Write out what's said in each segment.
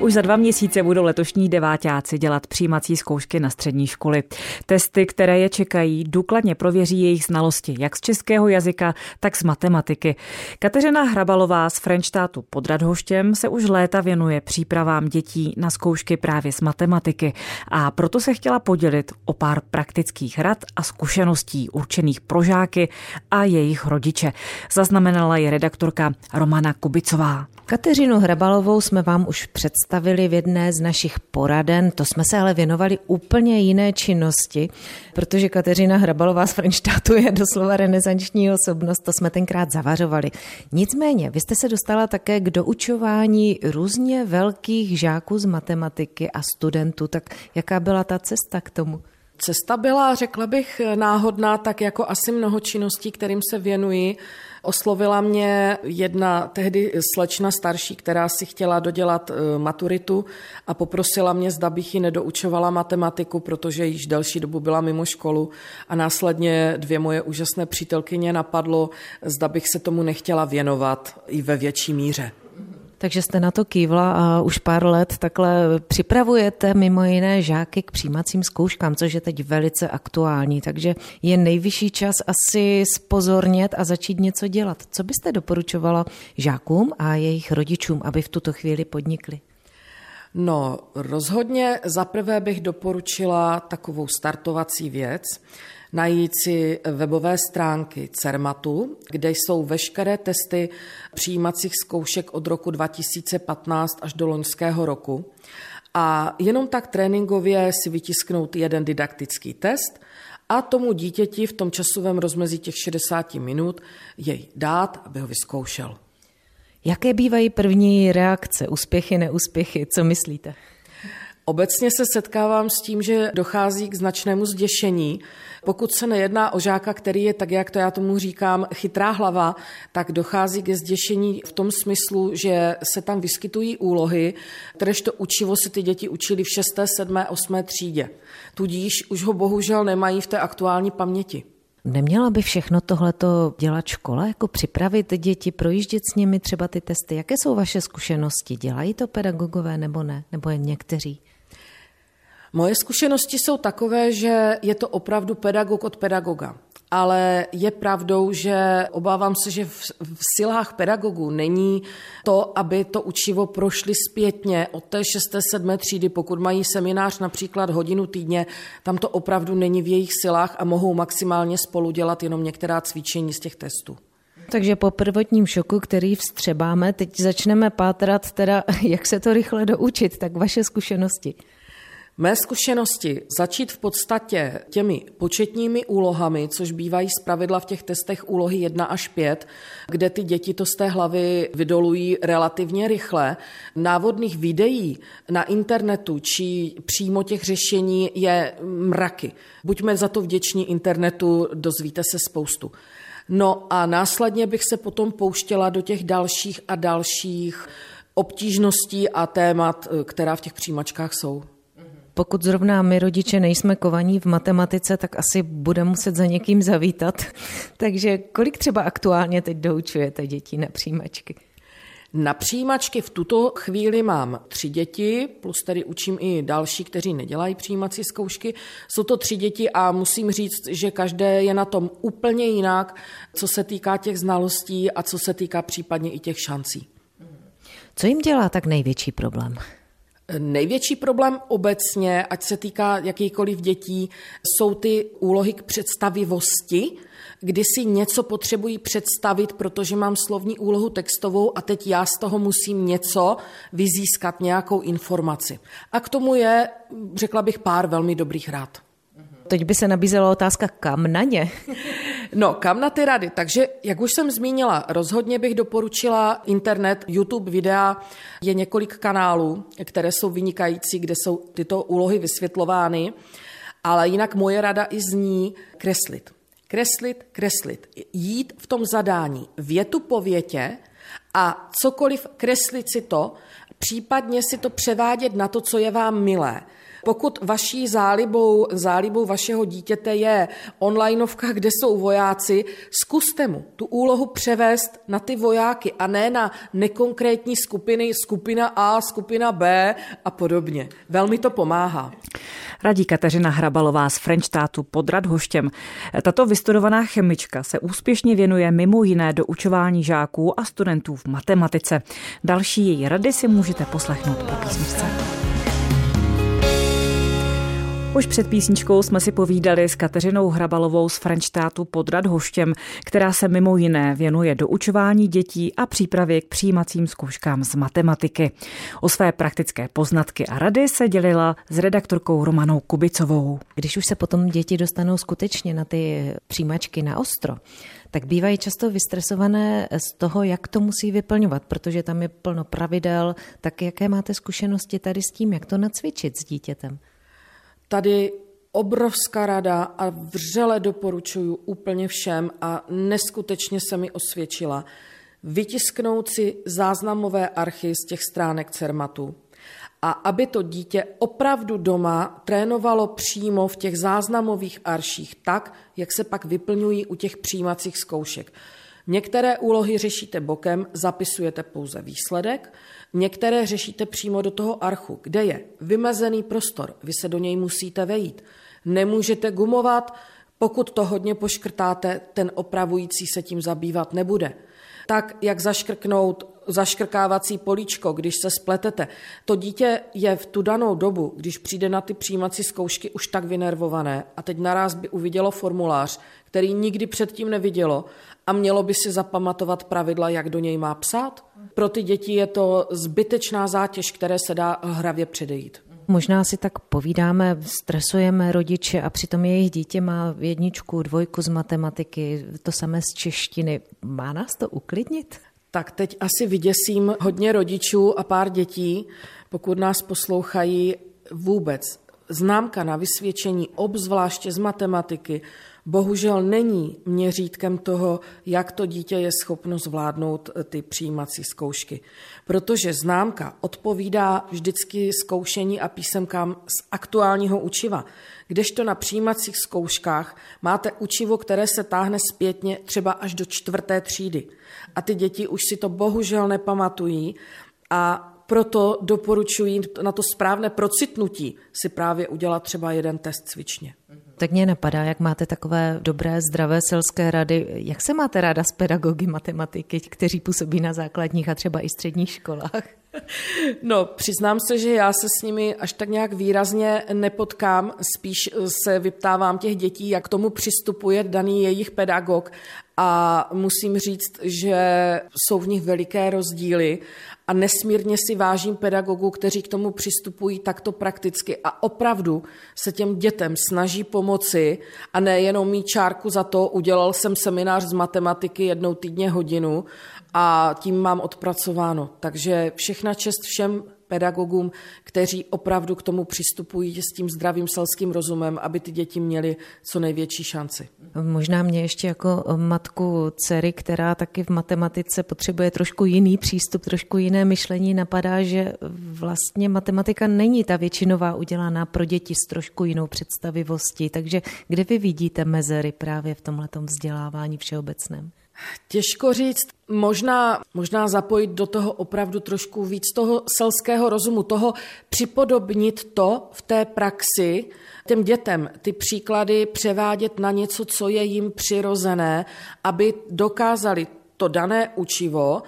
Už za dva měsíce budou letošní devátáci dělat přijímací zkoušky na střední školy. Testy, které je čekají, důkladně prověří jejich znalosti jak z českého jazyka, tak z matematiky. Kateřina Hrabalová z Frenštátu pod Radhoštěm se už léta věnuje přípravám dětí na zkoušky právě z matematiky a proto se chtěla podělit o pár praktických rad a zkušeností určených pro žáky a jejich rodiče. Zaznamenala je redaktorka Romana Kubicová. Kateřinu Hrabalovou jsme vám už představili v jedné z našich poraden, to jsme se ale věnovali úplně jiné činnosti, protože Kateřina Hrabalová z Frenštátu je doslova renesanční osobnost, to jsme tenkrát zavařovali. Nicméně, vy jste se dostala také k doučování různě velkých žáků z matematiky a studentů, tak jaká byla ta cesta k tomu? Cesta byla, řekla bych, náhodná, tak jako asi mnoho činností, kterým se věnuji. Oslovila mě jedna tehdy slečna starší, která si chtěla dodělat e, maturitu a poprosila mě, zda bych ji nedoučovala matematiku, protože již delší dobu byla mimo školu a následně dvě moje úžasné přítelkyně napadlo, zda bych se tomu nechtěla věnovat i ve větší míře. Takže jste na to kývla a už pár let takhle připravujete mimo jiné žáky k přijímacím zkouškám, což je teď velice aktuální. Takže je nejvyšší čas asi spozornět a začít něco dělat. Co byste doporučovala žákům a jejich rodičům, aby v tuto chvíli podnikli? No, rozhodně zaprvé bych doporučila takovou startovací věc, najít si webové stránky CERMATu, kde jsou veškeré testy přijímacích zkoušek od roku 2015 až do loňského roku. A jenom tak tréninkově si vytisknout jeden didaktický test a tomu dítěti v tom časovém rozmezí těch 60 minut jej dát, aby ho vyzkoušel. Jaké bývají první reakce, úspěchy, neúspěchy? Co myslíte? Obecně se setkávám s tím, že dochází k značnému zděšení. Pokud se nejedná o žáka, který je, tak jak to já tomu říkám, chytrá hlava, tak dochází ke zděšení v tom smyslu, že se tam vyskytují úlohy, kteréž to učivo si ty děti učili v 6., 7., 8. třídě. Tudíž už ho bohužel nemají v té aktuální paměti. Neměla by všechno tohleto dělat škola, jako připravit děti, projíždět s nimi třeba ty testy? Jaké jsou vaše zkušenosti? Dělají to pedagogové nebo ne? Nebo jen někteří? Moje zkušenosti jsou takové, že je to opravdu pedagog od pedagoga. Ale je pravdou, že obávám se, že v, v silách pedagogů není to, aby to učivo prošli zpětně od té 6. 7. třídy, pokud mají seminář například hodinu týdně, tam to opravdu není v jejich silách a mohou maximálně spolu dělat jenom některá cvičení z těch testů. Takže po prvotním šoku, který vstřebáme, teď začneme pátrat teda, jak se to rychle doučit, tak vaše zkušenosti. Mé zkušenosti začít v podstatě těmi početními úlohami, což bývají zpravidla v těch testech úlohy 1 až 5, kde ty děti to z té hlavy vydolují relativně rychle. Návodných videí na internetu či přímo těch řešení je mraky. Buďme za to vděční internetu, dozvíte se spoustu. No a následně bych se potom pouštěla do těch dalších a dalších obtížností a témat, která v těch přijímačkách jsou. Pokud zrovna my rodiče nejsme kovaní v matematice, tak asi budeme muset za někým zavítat. Takže kolik třeba aktuálně teď doučujete děti na přijímačky? Na přijímačky v tuto chvíli mám tři děti, plus tady učím i další, kteří nedělají přijímací zkoušky. Jsou to tři děti a musím říct, že každé je na tom úplně jinak, co se týká těch znalostí a co se týká případně i těch šancí. Co jim dělá tak největší problém? Největší problém obecně, ať se týká jakýkoliv dětí, jsou ty úlohy k představivosti, kdy si něco potřebují představit, protože mám slovní úlohu textovou a teď já z toho musím něco vyzískat, nějakou informaci. A k tomu je, řekla bych, pár velmi dobrých rád. Teď by se nabízela otázka, kam na ně? No, kam na ty rady? Takže, jak už jsem zmínila, rozhodně bych doporučila internet, YouTube, videa, je několik kanálů, které jsou vynikající, kde jsou tyto úlohy vysvětlovány, ale jinak moje rada i zní kreslit. Kreslit, kreslit. Jít v tom zadání větu po větě A cokoliv kreslit si to, případně si to převádět na to, co je vám milé. Pokud vaší zálibou, zálibou vašeho dítěte je onlineovka, kde jsou vojáci, zkuste mu tu úlohu převést na ty vojáky a ne na nekonkrétní skupiny, skupina A, skupina B a podobně. Velmi to pomáhá. Radí Kateřina Hrabalová z Frenštátu pod Radhoštěm. Tato vystudovaná chemička se úspěšně věnuje mimo jiné do učování žáků a studentů v matematice. Další její rady si můžete poslechnout po písničce. Už před písničkou jsme si povídali s Kateřinou Hrabalovou z Frenštátu pod Radhoštěm, která se mimo jiné věnuje doučování dětí a přípravě k přijímacím zkouškám z matematiky. O své praktické poznatky a rady se dělila s redaktorkou Romanou Kubicovou. Když už se potom děti dostanou skutečně na ty přijímačky na ostro, tak bývají často vystresované z toho, jak to musí vyplňovat, protože tam je plno pravidel. Tak jaké máte zkušenosti tady s tím, jak to nacvičit s dítětem? Tady obrovská rada a vřele doporučuju úplně všem a neskutečně se mi osvědčila vytisknout si záznamové archy z těch stránek Cermatu a aby to dítě opravdu doma trénovalo přímo v těch záznamových arších tak, jak se pak vyplňují u těch přijímacích zkoušek. Některé úlohy řešíte bokem, zapisujete pouze výsledek, některé řešíte přímo do toho archu, kde je vymezený prostor, vy se do něj musíte vejít. Nemůžete gumovat, pokud to hodně poškrtáte, ten opravující se tím zabývat nebude. Tak, jak zaškrknout zaškrkávací políčko, když se spletete. To dítě je v tu danou dobu, když přijde na ty přijímací zkoušky, už tak vynervované a teď naraz by uvidělo formulář, který nikdy předtím nevidělo a mělo by si zapamatovat pravidla, jak do něj má psát. Pro ty děti je to zbytečná zátěž, které se dá hravě předejít. Možná si tak povídáme, stresujeme rodiče a přitom jejich dítě má jedničku, dvojku z matematiky, to samé z češtiny. Má nás to uklidnit? Tak teď asi vyděsím hodně rodičů a pár dětí, pokud nás poslouchají vůbec. Známka na vysvědčení, obzvláště z matematiky, bohužel není měřítkem toho, jak to dítě je schopno zvládnout eh, ty přijímací zkoušky. Protože známka odpovídá vždycky zkoušení a písemkám z aktuálního učiva. Kdežto na přijímacích zkouškách máte učivo, které se táhne zpětně třeba až do čtvrté třídy. A ty děti už si to bohužel nepamatují a proto doporučuji na to správné procitnutí si právě udělat třeba jeden test cvičně. Tak mě napadá, jak máte takové dobré, zdravé selské rady. Jak se máte ráda s pedagogy matematiky, kteří působí na základních a třeba i středních školách? No, přiznám se, že já se s nimi až tak nějak výrazně nepotkám, spíš se vyptávám těch dětí, jak k tomu přistupuje daný jejich pedagog a musím říct, že jsou v nich veliké rozdíly a nesmírně si vážím pedagogů, kteří k tomu přistupují takto prakticky a opravdu se těm dětem snaží pomoci a nejenom mít čárku za to, udělal jsem seminář z matematiky jednou týdně hodinu a tím mám odpracováno. Takže všechna čest všem pedagogům, kteří opravdu k tomu přistupují s tím zdravým selským rozumem, aby ty děti měly co největší šanci. Možná mě ještě jako matku dcery, která taky v matematice potřebuje trošku jiný přístup, trošku jiné myšlení, napadá, že vlastně matematika není ta většinová udělaná pro děti s trošku jinou představivostí. Takže kde vy vidíte mezery právě v tomhletom vzdělávání všeobecném? Těžko říct, možná, možná zapojit do toho opravdu trošku víc toho selského rozumu, toho připodobnit to v té praxi, těm dětem ty příklady převádět na něco, co je jim přirozené, aby dokázali to dané učivo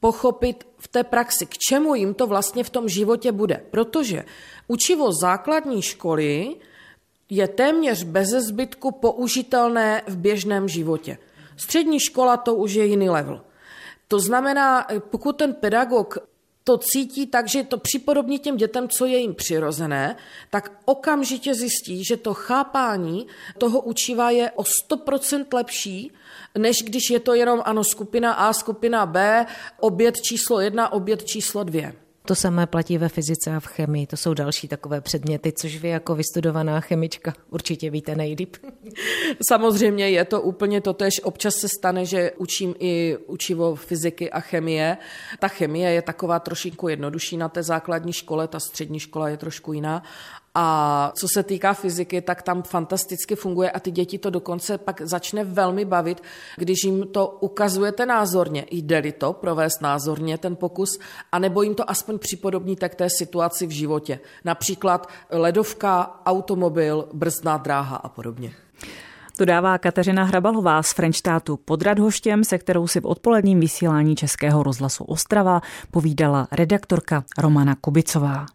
pochopit v té praxi, k čemu jim to vlastně v tom životě bude. Protože učivo základní školy je téměř bez zbytku použitelné v běžném životě. Střední škola to už je jiný level. To znamená, pokud ten pedagog to cítí tak, že to připodobní těm dětem, co je jim přirozené, tak okamžitě zjistí, že to chápání toho učiva je o 100% lepší, než když je to jenom ano skupina A, skupina B, oběd číslo jedna, oběd číslo dvě. To samé platí ve fyzice a v chemii. To jsou další takové předměty, což vy jako vystudovaná chemička určitě víte nejlíp. Samozřejmě je to úplně totež. Občas se stane, že učím i učivo fyziky a chemie. Ta chemie je taková trošinku jednodušší na té základní škole, ta střední škola je trošku jiná. A co se týká fyziky, tak tam fantasticky funguje a ty děti to dokonce pak začne velmi bavit, když jim to ukazujete názorně. Jde-li to provést názorně ten pokus, anebo jim to aspoň připodobníte k té situaci v životě. Například ledovka, automobil, brzdná dráha a podobně. Dodává Kateřina Hrabalová z Frenštátu pod Radhoštěm, se kterou si v odpoledním vysílání Českého rozhlasu Ostrava povídala redaktorka Romana Kubicová.